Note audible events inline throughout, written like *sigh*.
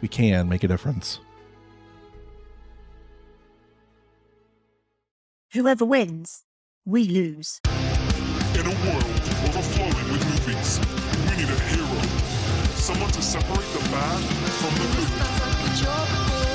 we can make a difference. Whoever wins, we lose. In a world overflowing with movies, we need a hero. Someone to separate the bad from the good.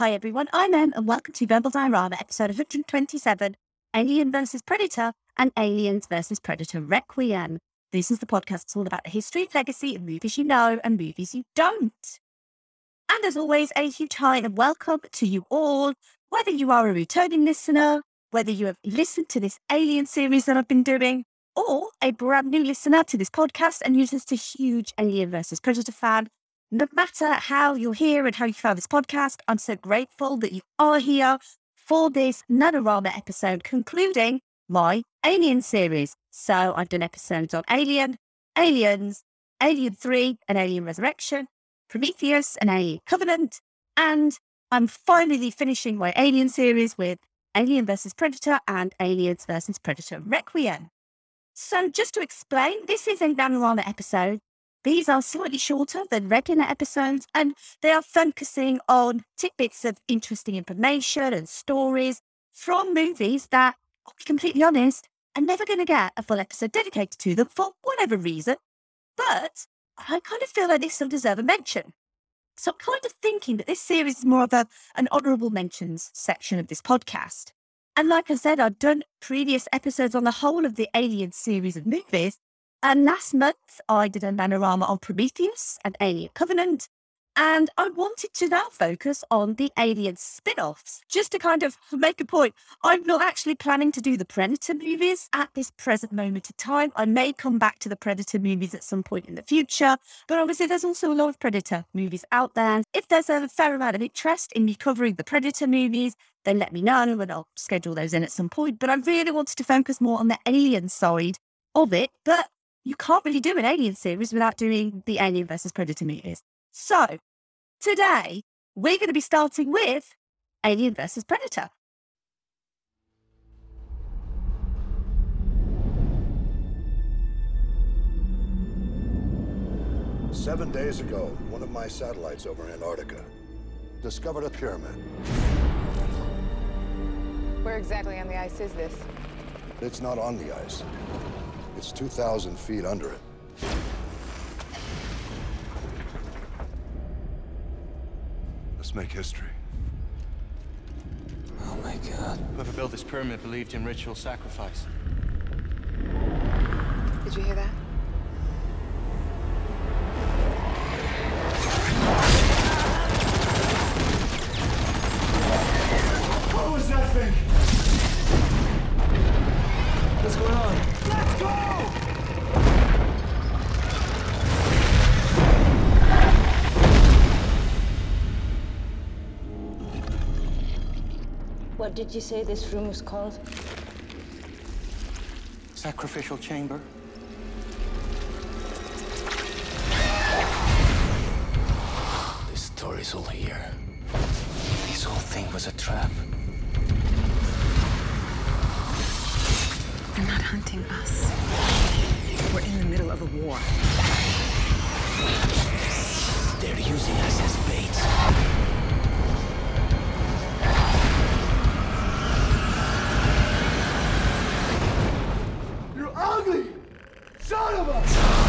Hi everyone, I'm Em and welcome to Verbal Diorama episode 127, Alien vs Predator and Aliens vs Predator Requiem. This is the podcast that's all about the history legacy of movies you know and movies you don't. And as always, a huge hi and welcome to you all, whether you are a returning listener, whether you have listened to this Alien series that I've been doing, or a brand new listener to this podcast and you're just a huge Alien vs Predator fan, no matter how you're here and how you found this podcast, I'm so grateful that you are here for this Nanorama episode concluding my Alien series. So I've done episodes on Alien, Aliens, Alien 3 and Alien Resurrection, Prometheus and Alien Covenant, and I'm finally finishing my Alien series with Alien vs Predator and Aliens vs Predator Requiem. So just to explain, this is a Nanorama episode these are slightly shorter than regular episodes, and they are focusing on tidbits of interesting information and stories from movies that, I'll be completely honest, I'm never going to get a full episode dedicated to them for whatever reason. But I kind of feel like this still deserve a mention. So I'm kind of thinking that this series is more of a, an honourable mentions section of this podcast. And like I said, I've done previous episodes on the whole of the Alien series of movies, and last month, I did a Nanorama on Prometheus and Alien Covenant. And I wanted to now focus on the Alien spin offs. Just to kind of make a point, I'm not actually planning to do the Predator movies at this present moment of time. I may come back to the Predator movies at some point in the future, but obviously, there's also a lot of Predator movies out there. If there's a fair amount of interest in me covering the Predator movies, then let me know and I'll schedule those in at some point. But I really wanted to focus more on the Alien side of it. But you can't really do an Alien series without doing the Alien versus Predator movies. So today we're going to be starting with Alien versus Predator. Seven days ago, one of my satellites over Antarctica discovered a pyramid. Where exactly on the ice is this? It's not on the ice. It's 2,000 feet under it. Let's make history. Oh my god. Whoever built this pyramid believed in ritual sacrifice. Did you hear that? Did you say this room was called? Sacrificial chamber. This story's all here. This whole thing was a trap. They're not hunting us. We're in the middle of a war. They're using us as bait. Son of a...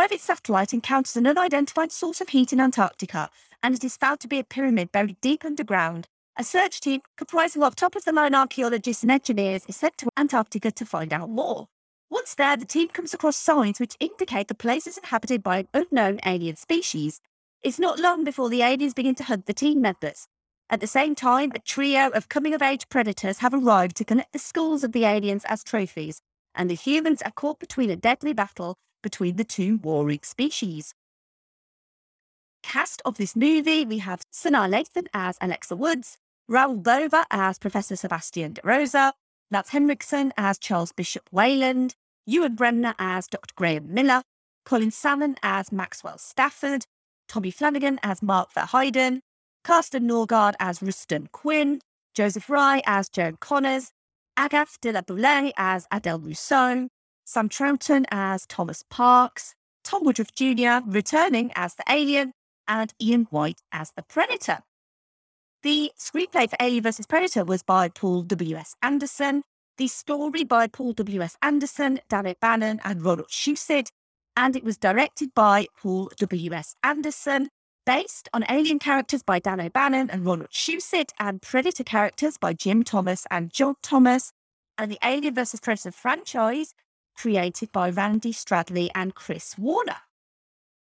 private satellite encounters an unidentified source of heat in Antarctica and it is found to be a pyramid buried deep underground, a search team comprising of top of the line archaeologists and engineers is sent to Antarctica to find out more. Once there, the team comes across signs which indicate the place is inhabited by an unknown alien species. It's not long before the aliens begin to hunt the team members. At the same time, a trio of coming of age predators have arrived to collect the skulls of the aliens as trophies, and the humans are caught between a deadly battle between the two warring species. Cast of this movie, we have Sanaa Lathan as Alexa Woods, Raoul Bova as Professor Sebastian De Rosa, Matt Henriksen as Charles Bishop Weyland, Ewan Bremner as Dr. Graham Miller, Colin Salmon as Maxwell Stafford, Tommy Flanagan as Mark Verheiden, Carsten Norgaard as Rusten Quinn, Joseph Rye as Joan Connors, Agathe de la Boulay as Adele Rousseau, Sam Troughton as Thomas Parks, Tom Woodruff Jr. returning as the alien, and Ian Whyte as the Predator. The screenplay for Alien vs. Predator was by Paul W.S. Anderson, the story by Paul W.S. Anderson, Dan O'Bannon, and Ronald Shusett, and it was directed by Paul W.S. Anderson, based on Alien characters by Dan O'Bannon and Ronald Shusett, and Predator characters by Jim Thomas and John Thomas, and the Alien vs. Predator franchise created by Randy Stradley and Chris Warner.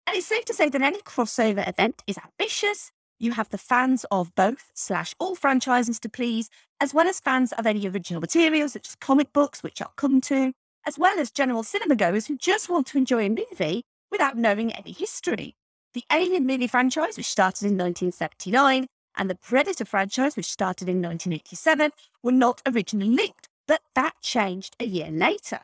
And it's safe to say that any crossover event is ambitious. You have the fans of both slash all franchises to please, as well as fans of any original materials such as comic books, which I'll come to, as well as general cinema goers who just want to enjoy a movie without knowing any history. The Alien movie franchise, which started in 1979, and the Predator franchise, which started in 1987, were not originally linked, but that changed a year later.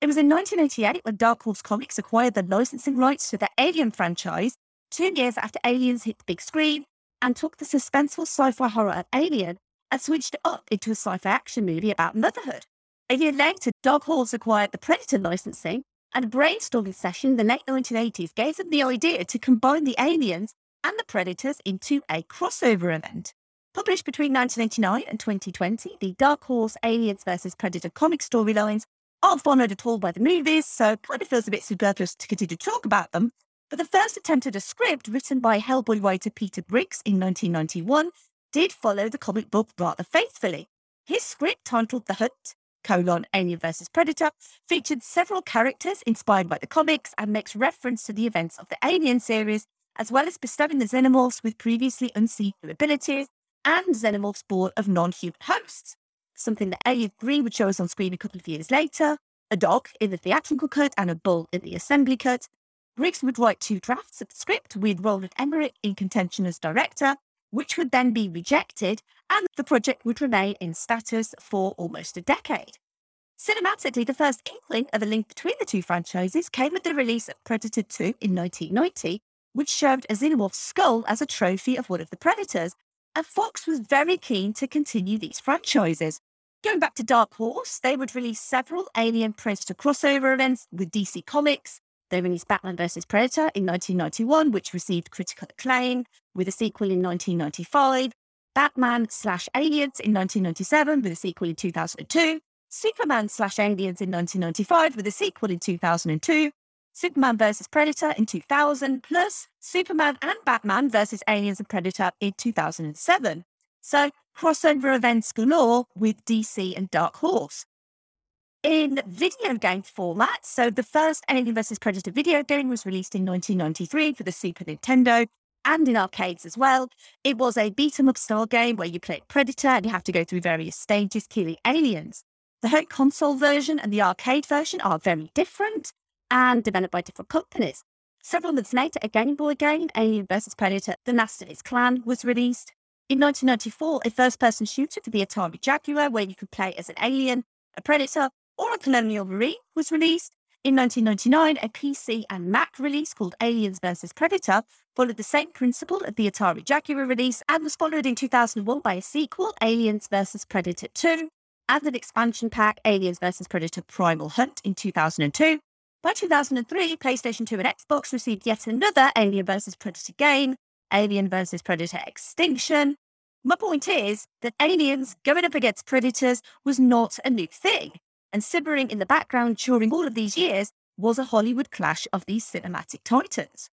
It was in 1988 when Dark Horse Comics acquired the licensing rights to the Alien franchise, two years after Aliens hit the big screen, and took the suspenseful sci fi horror of Alien and switched it up into a sci fi action movie about motherhood. A year later, Dark Horse acquired the Predator licensing, and a brainstorming session in the late 1980s gave them the idea to combine the Aliens and the Predators into a crossover event. Published between 1989 and 2020, the Dark Horse Aliens vs. Predator comic storylines aren't followed at all by the movies, so it kind of feels a bit superfluous to continue to talk about them. But the first attempt at a script written by Hellboy writer Peter Briggs in 1991 did follow the comic book rather faithfully. His script, titled The Hunt, colon, Alien vs. Predator, featured several characters inspired by the comics and makes reference to the events of the Alien series, as well as bestowing the xenomorphs with previously unseen abilities and xenomorphs born of non-human hosts something that Elliot Green would show us on screen a couple of years later, a dog in the theatrical cut and a bull in the assembly cut. Briggs would write two drafts of the script with Roland Emmerich in contention as director, which would then be rejected, and the project would remain in status for almost a decade. Cinematically, the first inkling of a link between the two franchises came with the release of Predator 2 in 1990, which showed a xenomorph skull as a trophy of one of the Predators, and Fox was very keen to continue these franchises. Going back to Dark Horse, they would release several Alien Predator crossover events with DC Comics. They released Batman vs. Predator in 1991, which received critical acclaim, with a sequel in 1995, Batman slash Aliens in 1997, with a sequel in 2002, Superman slash Aliens in 1995, with a sequel in 2002, Superman vs. Predator in 2000, plus Superman and Batman vs. Aliens and Predator in 2007. So crossover events galore with DC and Dark Horse. in video game format. So the first Alien vs. Predator video game was released in 1993 for the Super Nintendo and in arcades as well. It was a beat 'em up style game where you played Predator and you have to go through various stages killing aliens. The home console version and the arcade version are very different and developed by different companies. Several months later, a Game Boy game, Alien vs. Predator The Last of Its Clan, was released. In 1994, a first person shooter for the Atari Jaguar, where you could play as an alien, a predator, or a colonial marine, was released. In 1999, a PC and Mac release called Aliens vs. Predator followed the same principle of the Atari Jaguar release and was followed in 2001 by a sequel, Aliens vs. Predator 2, and an expansion pack, Aliens vs. Predator Primal Hunt, in 2002. By 2003, PlayStation 2 and Xbox received yet another Alien vs. Predator game, Alien vs. Predator Extinction. My point is that aliens going up against predators was not a new thing and simmering in the background during all of these years was a Hollywood clash of these cinematic titans.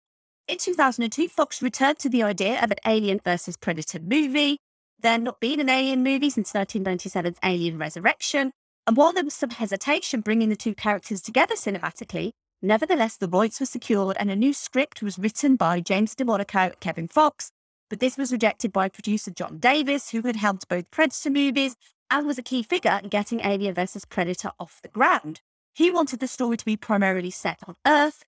In 2002, Fox returned to the idea of an Alien vs. Predator movie. There not been an Alien movie since 1997's Alien Resurrection, and while there was some hesitation bringing the two characters together cinematically, nevertheless the rights were secured and a new script was written by James DeMonaco and Kevin Fox. But this was rejected by producer John Davis, who had helped both Predator movies and was a key figure in getting Alien vs. Predator off the ground. He wanted the story to be primarily set on Earth.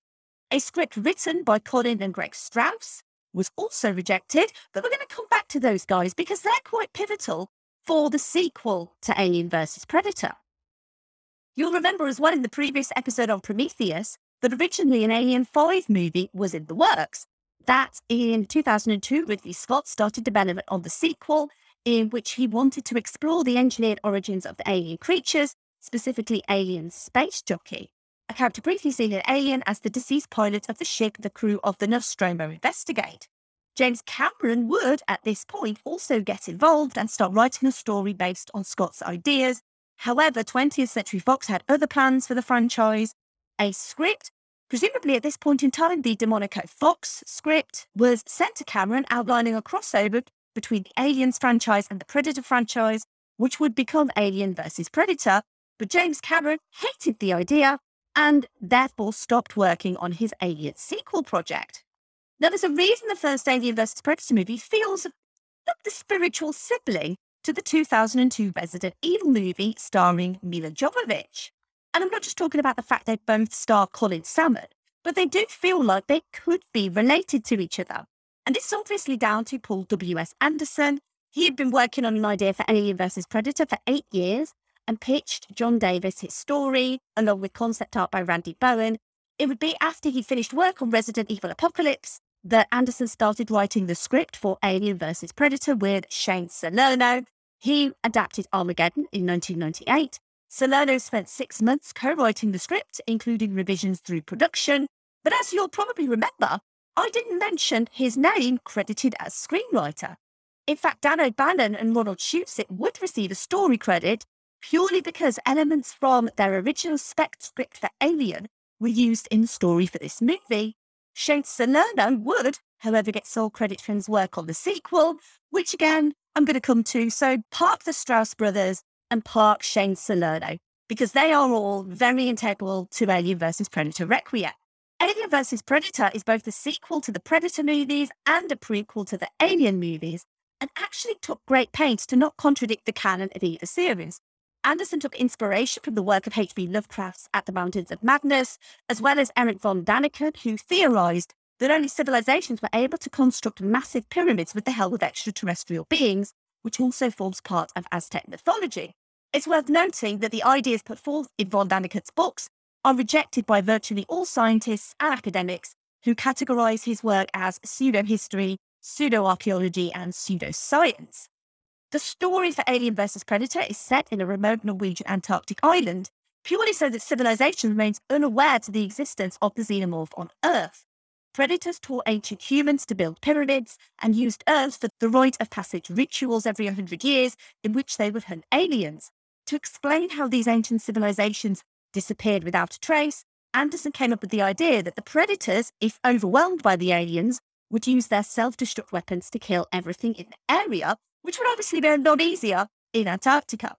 A script written by Colin and Greg Strause was also rejected, but we're going to come back to those guys because they're quite pivotal for the sequel to Alien vs. Predator. You'll remember as well in the previous episode on Prometheus that originally an Alien 5 movie was in the works. That in 2002, Ridley Scott started development on the sequel, in which he wanted to explore the engineered origins of the alien creatures, specifically Alien Space Jockey, a character briefly seen in Alien as the deceased pilot of the ship the crew of the Nostromo investigate. James Cameron would, at this point, also get involved and start writing a story based on Scott's ideas. However, 20th Century Fox had other plans for the franchise. A script, presumably at this point in time, the DeMonaco Fox script, was sent to Cameron outlining a crossover between the Aliens franchise and the Predator franchise, which would become Alien versus Predator. But James Cameron hated the idea and therefore stopped working on his Alien sequel project. Now, there's a reason the first Alien vs. Predator movie feels like the spiritual sibling to the 2002 Resident Evil movie starring Milla Jovovich. And I'm not just talking about the fact they both star Colin Salmon, but they do feel like they could be related to each other. And it's obviously down to Paul W.S. Anderson. He had been working on an idea for Alien vs. Predator for eight years and pitched John Davis his story, along with concept art by Randy Bowen. It would be after he finished work on Resident Evil Apocalypse that Anderson started writing the script for Alien vs. Predator with Shane Salerno. He adapted Armageddon in 1998. Salerno spent six months co writing the script, including revisions through production. But as you'll probably remember, I didn't mention his name credited as screenwriter. In fact, Dan O'Bannon and Ronald Shusett would receive a story credit purely because elements from their original spec script for Alien were used in the story for this movie. Shane Salerno would, however, get sole credit for his work on the sequel, which again, I'm going to come to. So park the Strause brothers and park Shane Salerno, because they are all very integral to Alien vs. Predator Requiem. Alien vs. Predator is both a sequel to the Predator movies and a prequel to the Alien movies, and actually took great pains to not contradict the canon of either series. Anderson took inspiration from the work of H.P. Lovecraft's At the Mountains of Madness, as well as Erich von Daniken, who theorized that only civilizations were able to construct massive pyramids with the help of extraterrestrial beings, which also forms part of Aztec mythology. It's worth noting that the ideas put forth in von Daniken's books are rejected by virtually all scientists and academics who categorize his work as pseudo-history, pseudo-archaeology, and pseudoscience. The story for Alien vs. Predator is set in a remote Norwegian Antarctic island, purely so that civilization remains unaware to the existence of the xenomorph on Earth. Predators taught ancient humans to build pyramids and used Earth for the rite of passage rituals every 100 years in which they would hunt aliens. To explain how these ancient civilizations disappeared without a trace, Anderson came up with the idea that the predators, if overwhelmed by the aliens, would use their self destruct weapons to kill everything in the area, which would obviously be a lot easier in Antarctica.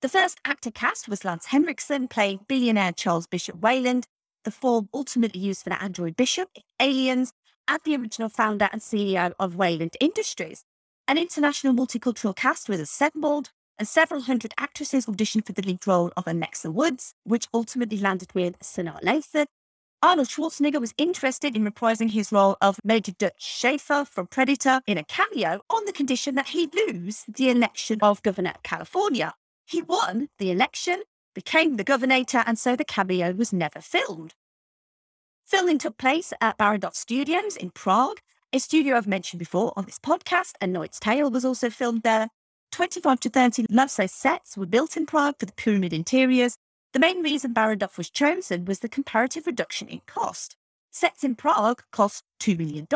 The first actor cast was Lance Henriksen playing billionaire Charles Bishop Weyland, the form ultimately used for the android Bishop Aliens, and the original founder and CEO of Weyland Industries. An international multicultural cast was assembled, and several hundred actresses auditioned for the lead role of Alexa Woods, which ultimately landed with Sanaa Lathan. Arnold Schwarzenegger was interested in reprising his role of Major Dutch Schaefer from Predator in a cameo on the condition that he lose the election of Governor of California. He won the election, became the governator, and so the cameo was never filmed. Filming took place at Barrandov Studios in Prague, a studio I've mentioned before on this podcast, and Knight's Tale was also filmed there. 25 to 30 love-size sets were built in Prague for the pyramid interiors, the main reason Barrandov was chosen was the comparative reduction in cost. Sets in Prague cost $2 million.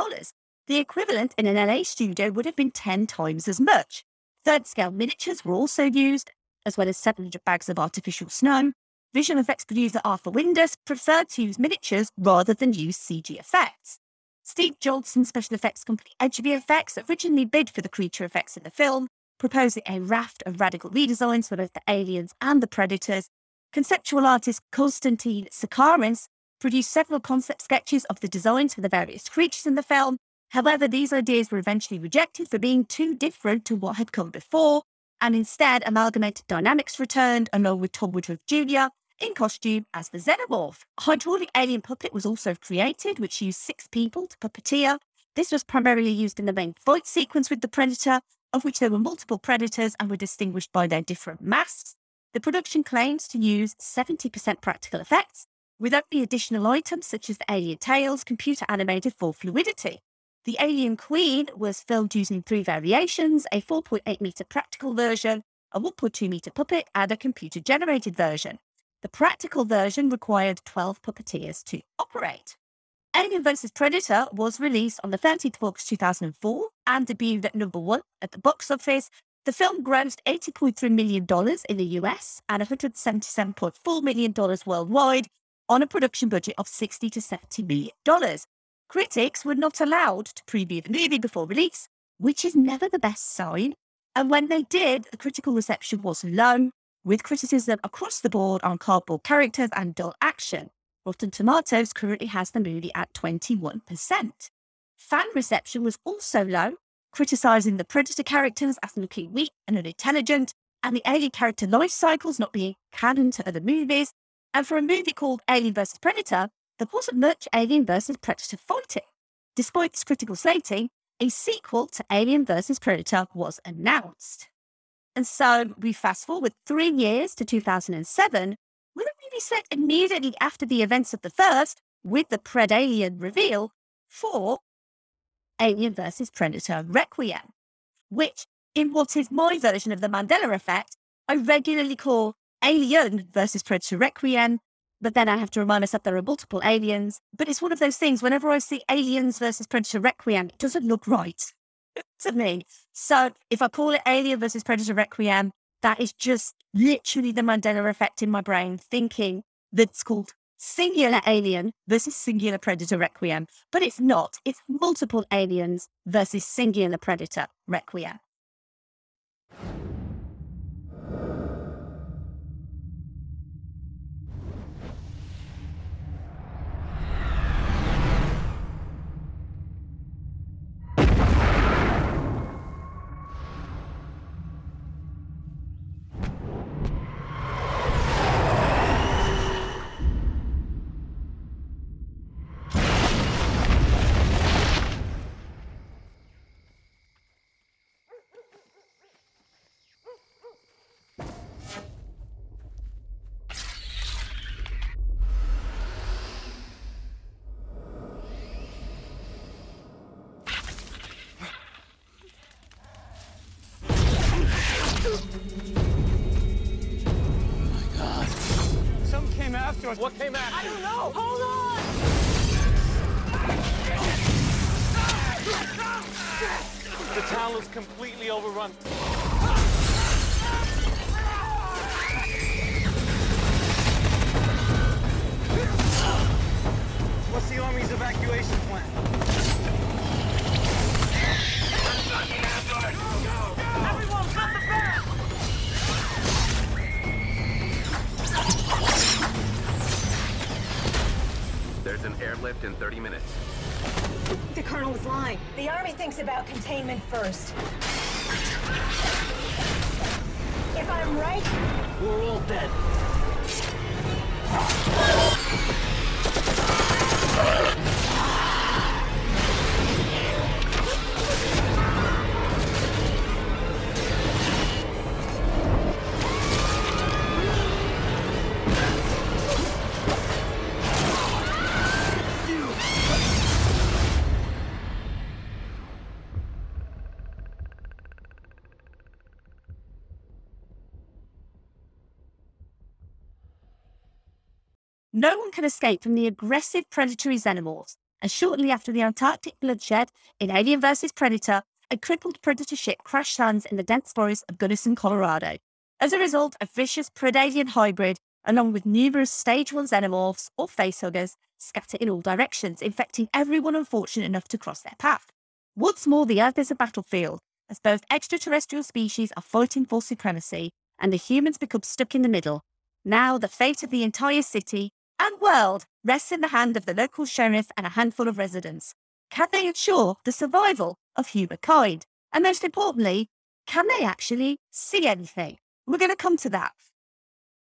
The equivalent in an LA studio would have been 10 times as much. Third scale miniatures were also used, as well as 700 bags of artificial snow. Visual effects producer Arthur Windus preferred to use miniatures rather than use CG effects. Steve Johnson special effects company Edge FX originally bid for the creature effects in the film, proposing a raft of radical redesigns for both the aliens and the predators, Conceptual artist Konstantin Sakharins produced several concept sketches of the designs for the various creatures in the film. However, these ideas were eventually rejected for being too different to what had come before, and instead Amalgamated Dynamics returned along with Tom Woodruff Jr. in costume as the Xenomorph. A hydraulic alien puppet was also created, which used six people to puppeteer. This was primarily used in the main fight sequence with the Predator, of which there were multiple Predators and were distinguished by their different masks. The production claims to use 70% practical effects, with only additional items such as the alien tails computer animated for fluidity. The Alien Queen was filmed using three variations a 4.8 meter practical version, a 1.2 meter puppet, and a computer generated version. The practical version required 12 puppeteers to operate. Alien vs. Predator was released on the 13th of August 2004 and debuted at number one at the box office the film grossed $80.3 million in the US and $177.4 million worldwide on a production budget of 60 to $70 million. Critics were not allowed to preview the movie before release, which is never the best sign. And when they did, the critical reception was low, with criticism across the board on cardboard characters and dull action. Rotten Tomatoes currently has the movie at 21%. Fan reception was also low, criticizing the Predator characters as looking weak and unintelligent, and the alien character life cycles not being canon to other movies. And for a movie called Alien vs. Predator, there wasn't much Alien vs. Predator fighting. Despite this critical slating, a sequel to Alien vs. Predator was announced. And so we fast forward three years to 2007, with a movie set immediately after the events of the first, with the Predalien reveal, for Alien vs. Predator Requiem, which, in what is my version of the Mandela effect, I regularly call Alien versus Predator Requiem, but then I have to remind myself there are multiple aliens. But it's one of those things, whenever I see Aliens versus Predator Requiem, it doesn't look right *laughs* to me. So if I call it Alien versus Predator Requiem, that is just literally the Mandela effect in my brain, thinking that it's called singular alien versus singular predator requiem. But it's not. It's multiple aliens versus singular predator requiem. What came after? I don't know. Hold on. The town is completely overrun. What's the Army's evacuation plan? Everyone, airlift in 30 minutes. The colonel was lying. The army thinks about containment first. If I'm right, we're all dead. No one can escape from the aggressive predatory xenomorphs, and shortly after the Antarctic bloodshed in Alien vs. Predator, a crippled predator ship crash lands in the dense forest of Gunnison, Colorado. As a result, a vicious Predalien hybrid, along with numerous stage 1 xenomorphs or facehuggers, scatter in all directions, infecting everyone unfortunate enough to cross their path. Once more, the Earth is a battlefield, as both extraterrestrial species are fighting for supremacy, and the humans become stuck in the middle. Now, the fate of the entire city world rests in the hand of the local sheriff and a handful of residents. Can they ensure the survival of humankind? And most importantly, can they actually see anything? We're going to come to that.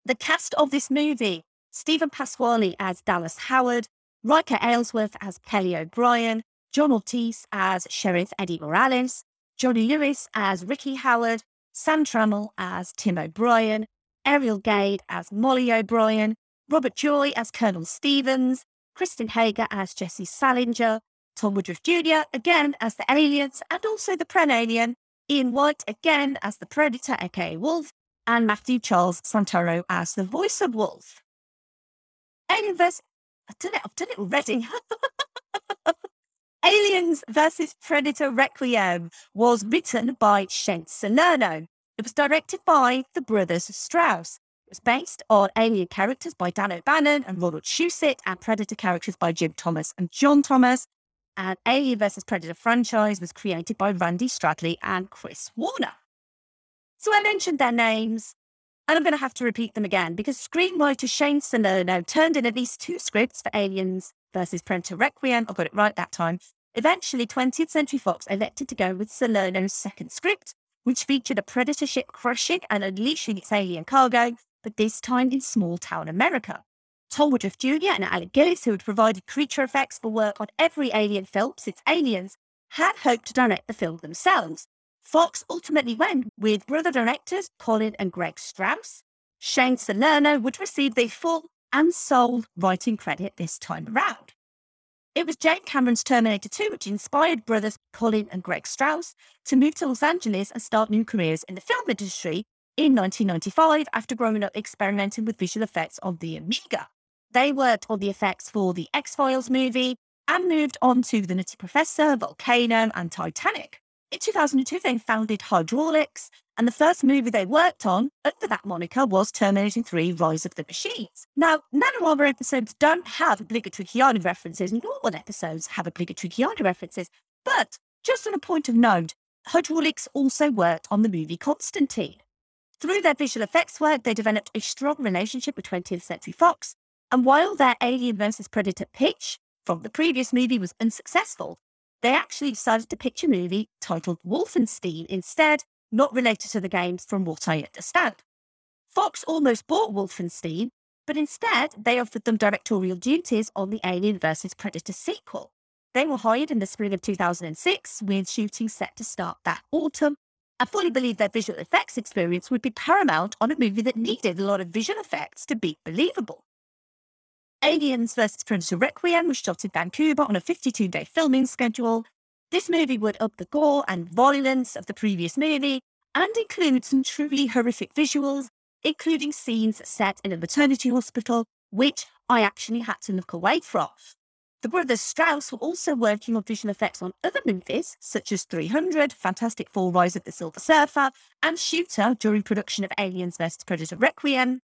The cast of this movie Steven Pasquale as Dallas Howard, Reiko Aylesworth as Kelly O'Brien, John Ortiz as Sheriff Eddie Morales, Johnny Lewis as Ricky Howard, Sam Trammell as Tim O'Brien, Ariel Gade as Molly O'Brien, Robert Joy as Colonel Stevens, Kristen Hager as Jesse Salinger, Tom Woodruff Jr. again as the aliens and also the Predalien, Ian Whyte again as the Predator, aka Wolf, and Matthew Charles Santoro as the voice of Wolf. Alien vs. I've done it, I've done it already. *laughs* Aliens vs. Predator Requiem was written by Shane Salerno. It was directed by the brothers Strause. Was based on Alien characters by Dan O'Bannon and Ronald Shusett and Predator characters by Jim Thomas and John Thomas. And Alien vs. Predator franchise was created by Randy Stradley and Chris Warner. So I mentioned their names, and I'm going to have to repeat them again because screenwriter Shane Salerno turned in at least two scripts for Aliens vs. Predator Requiem. I got it right that time. Eventually, 20th Century Fox elected to go with Salerno's second script, which featured a predator ship crashing and unleashing its alien cargo but this time in small town America. Tom Woodruff Jr. and Alec Gillis, who had provided creature effects for work on every Alien film since Aliens, had hoped to direct the film themselves. Fox ultimately went with brother directors Colin and Greg Strause. Shane Salerno would receive the full and sole writing credit this time around. It was James Cameron's Terminator 2 which inspired brothers Colin and Greg Strause to move to Los Angeles and start new careers in the film industry in 1995 after growing up experimenting with visual effects on the Amiga. They worked on the effects for the X Files movie and moved on to The Nutty Professor, Volcano, and Titanic. In 2002, they founded Hydraulx, and the first movie they worked on under that moniker was Terminator 3 Rise of the Machines. Now, our episodes don't have obligatory Keanu references, nor all episodes have obligatory Keanu references, but just on a point of note, Hydraulx also worked on the movie Constantine. Through their visual effects work, they developed a strong relationship with 20th Century Fox. And while their Alien vs. Predator pitch from the previous movie was unsuccessful, they actually decided to pitch a movie titled Wolfenstein instead, not related to the games from what I understand. Fox almost bought Wolfenstein, but instead they offered them directorial duties on the Alien vs. Predator sequel. They were hired in the spring of 2006, with shooting set to start that autumn, I fully believe their visual effects experience would be paramount on a movie that needed a lot of visual effects to be believable. Aliens vs. Predator Requiem was shot in Vancouver on a 52 day filming schedule. This movie would up the gore and violence of the previous movie and include some truly horrific visuals, including scenes set in a maternity hospital, which I actually had to look away from. The brothers Strause were also working on visual effects on other movies, such as 300, Fantastic Four Rise of the Silver Surfer, and Shooter during production of Aliens vs. Predator Requiem.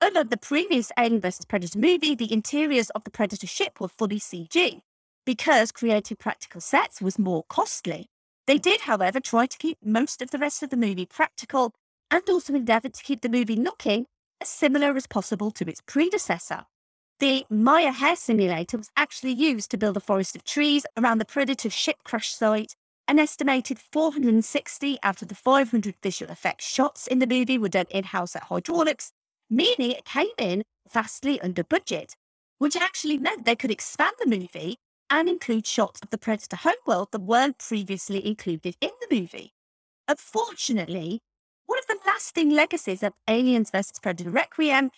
Unlike the previous Alien vs. Predator movie, the interiors of the Predator ship were fully CG, because creating practical sets was more costly. They did, however, try to keep most of the rest of the movie practical and also endeavoured to keep the movie looking as similar as possible to its predecessor. The Maya hair simulator was actually used to build a forest of trees around the Predator ship crash site. An estimated 460 out of the 500 visual effects shots in the movie were done in house at Hydraulx, meaning it came in vastly under budget, which actually meant they could expand the movie and include shots of the Predator homeworld that weren't previously included in the movie. Unfortunately, one of the lasting legacies of Aliens vs. Predator Requiem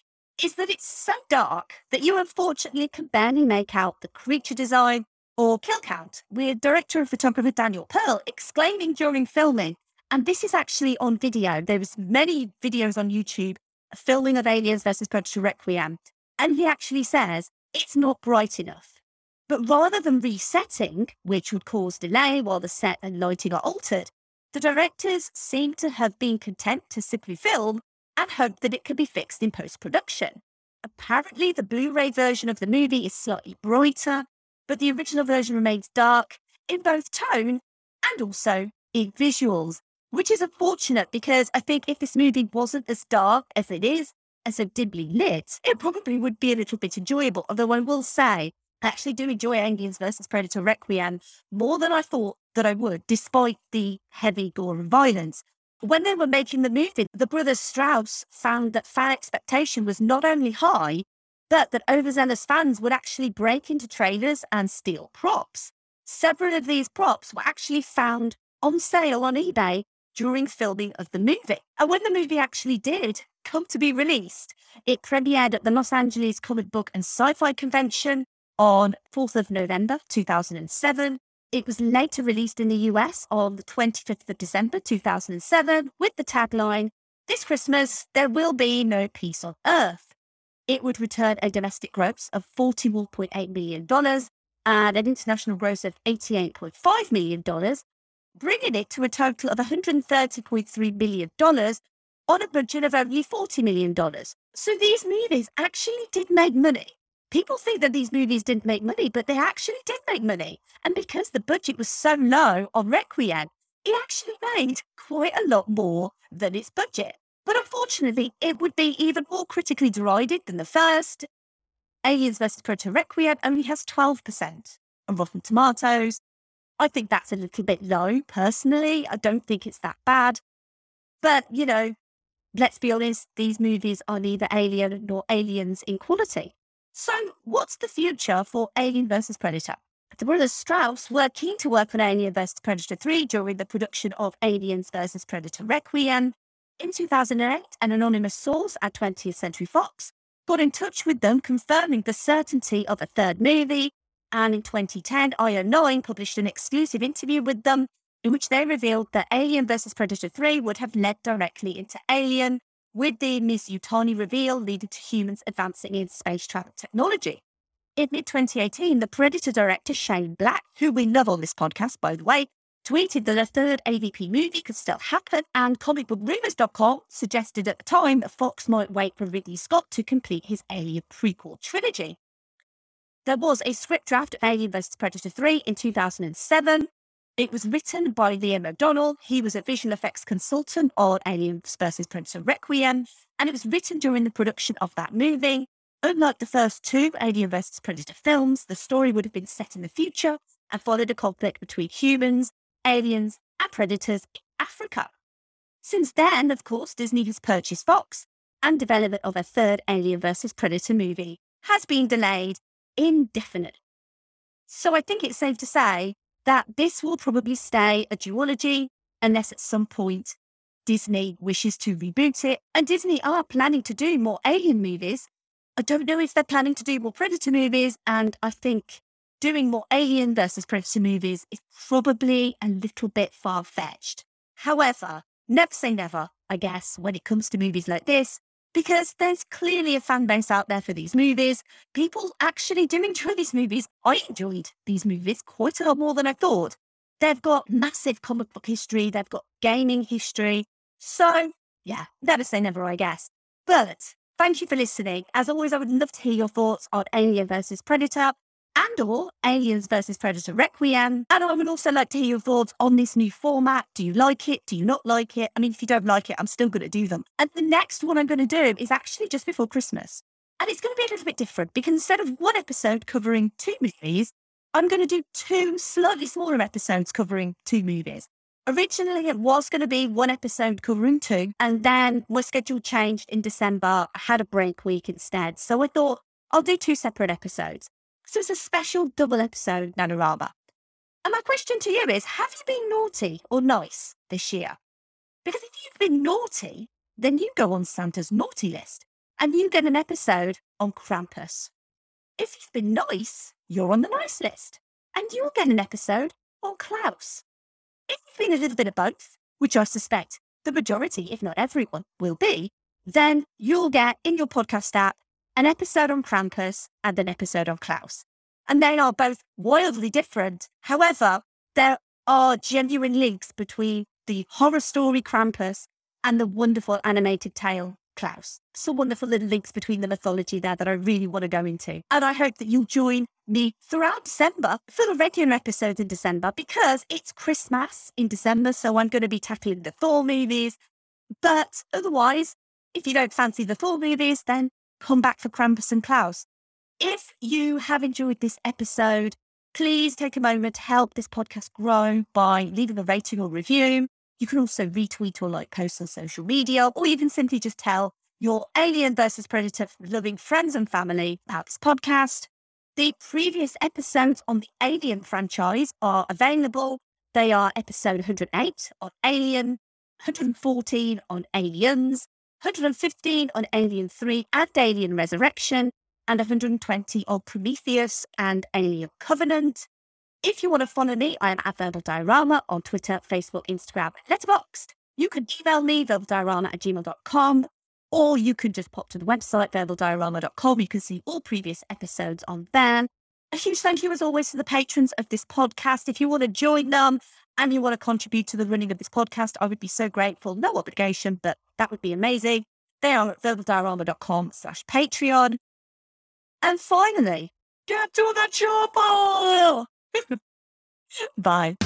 is that it's so dark that you unfortunately can barely make out the creature design or kill count, with director of photographer Daniel Pearl exclaiming during filming, and this is actually on video. There was many videos on YouTube filming of Aliens versus Predator Requiem, and he actually says it's not bright enough. But rather than resetting, which would cause delay while the set and lighting are altered, the directors seem to have been content to simply film and hope that it could be fixed in post production. Apparently, the Blu ray version of the movie is slightly brighter, but the original version remains dark in both tone and also in visuals, which is unfortunate because I think if this movie wasn't as dark as it is, and so dimly lit, it probably would be a little bit enjoyable. Although I will say, I actually do enjoy Aliens vs. Predator Requiem more than I thought that I would, despite the heavy gore and violence. When they were making the movie, the brothers Strause found that fan expectation was not only high, but that overzealous fans would actually break into trailers and steal props. Several of these props were actually found on sale on eBay during filming of the movie. And when the movie actually did come to be released, it premiered at the Los Angeles Comic Book and Sci Fi Convention on 4th of November 2007. It was later released in the US on the 25th of December 2007 with the tagline, This Christmas, there will be no peace on earth. It would return a domestic gross of $41.8 million and an international gross of $88.5 million, bringing it to a total of $130.3 million on a budget of only $40 million. So these movies actually did make money. People think that these movies didn't make money, but they actually did make money. And because the budget was so low on Requiem, it actually made quite a lot more than its budget. But unfortunately, it would be even more critically derided than the first. Aliens vs. Predator Requiem only has 12% on Rotten Tomatoes. I think that's a little bit low, personally. I don't think it's that bad. But, you know, let's be honest, these movies are neither alien nor aliens in quality. So, what's the future for Alien vs. Predator? The brothers Strause were keen to work on Alien vs. Predator 3 during the production of Aliens vs. Predator Requiem. In 2008, an anonymous source at 20th Century Fox got in touch with them confirming the certainty of a third movie. And in 2010, IO9 published an exclusive interview with them in which they revealed that Alien vs. Predator 3 would have led directly into Alien, with the Miss Yutani reveal leading to humans advancing in space travel technology. In mid 2018, the Predator director Shane Black, who we love on this podcast, by the way, tweeted that a third AVP movie could still happen, and comicbookrumors.com suggested at the time that Fox might wait for Ridley Scott to complete his Alien prequel trilogy. There was a script draft of Alien vs. Predator 3 in 2007, it was written by Liam O'Donnell. He was a visual effects consultant on Alien vs. Predator Requiem, and it was written during the production of that movie. Unlike the first two Alien vs. Predator films, the story would have been set in the future and followed a conflict between humans, aliens, and predators in Africa. Since then, of course, Disney has purchased Fox, and development of a third Alien vs. Predator movie has been delayed indefinitely. So I think it's safe to say that this will probably stay a duology unless at some point Disney wishes to reboot it. And Disney are planning to do more Alien movies. I don't know if they're planning to do more Predator movies. And I think doing more Alien versus Predator movies is probably a little bit far fetched. However, never say never, I guess, when it comes to movies like this because there's clearly a fan base out there for these movies. People actually do enjoy these movies. I enjoyed these movies quite a lot more than I thought. They've got massive comic book history, they've got gaming history. So, yeah, never say never, I guess. But thank you for listening. As always, I would love to hear your thoughts on Alien versus Predator and or Aliens versus Predator Requiem. And I would also like to hear your thoughts on this new format. Do you like it? Do you not like it? I mean, if you don't like it, I'm still going to do them. And the next one I'm going to do is actually just before Christmas. And it's going to be a little bit different because instead of one episode covering two movies, I'm going to do two slightly smaller episodes covering two movies. Originally, it was going to be one episode covering two, and then my schedule changed in December. I had a break week instead. So I thought I'll do two separate episodes. So it's a special double episode, Nanorama. And my question to you is Have you been naughty or nice this year? Because if you've been naughty, then you go on Santa's naughty list and you get an episode on Krampus. If you've been nice, you're on the nice list and you'll get an episode on Klaus. If you've been a little bit of both, which I suspect the majority, if not everyone, will be, then you'll get in your podcast app an episode on Krampus and an episode on Klaus. And they are both wildly different. However, there are genuine links between the horror story Krampus and the wonderful animated tale Klaus. Some wonderful little links between the mythology there that I really want to go into. And I hope that you'll join me throughout December for the regular episodes in December because it's Christmas in December. So I'm going to be tackling the Thor movies. But otherwise, if you don't fancy the Thor movies, then come back for Krampus and Klaus. If you have enjoyed this episode, please take a moment to help this podcast grow by leaving a rating or review. You can also retweet or like posts on social media, or you can simply just tell your Alien versus Predator loving friends and family about this podcast. The previous episodes on the Alien franchise are available. They are episode 108 on Alien, 114 on Aliens, 115 on Alien 3 and Alien Resurrection, and 120 on Prometheus and Alien Covenant. If you want to follow me, I am at Verbal Diorama on Twitter, Facebook, Instagram, Letterboxd. You can email me, verbaldiorama at gmail.com, or you can just pop to the website, verbaldiorama.com. You can see all previous episodes on there. A huge thank you, as always, to the patrons of this podcast. If you want to join them and you want to contribute to the running of this podcast, I would be so grateful. No obligation, but that would be amazing. They are at verbaldiorama.com slash Patreon. And finally, get to the chopper! *laughs* Bye.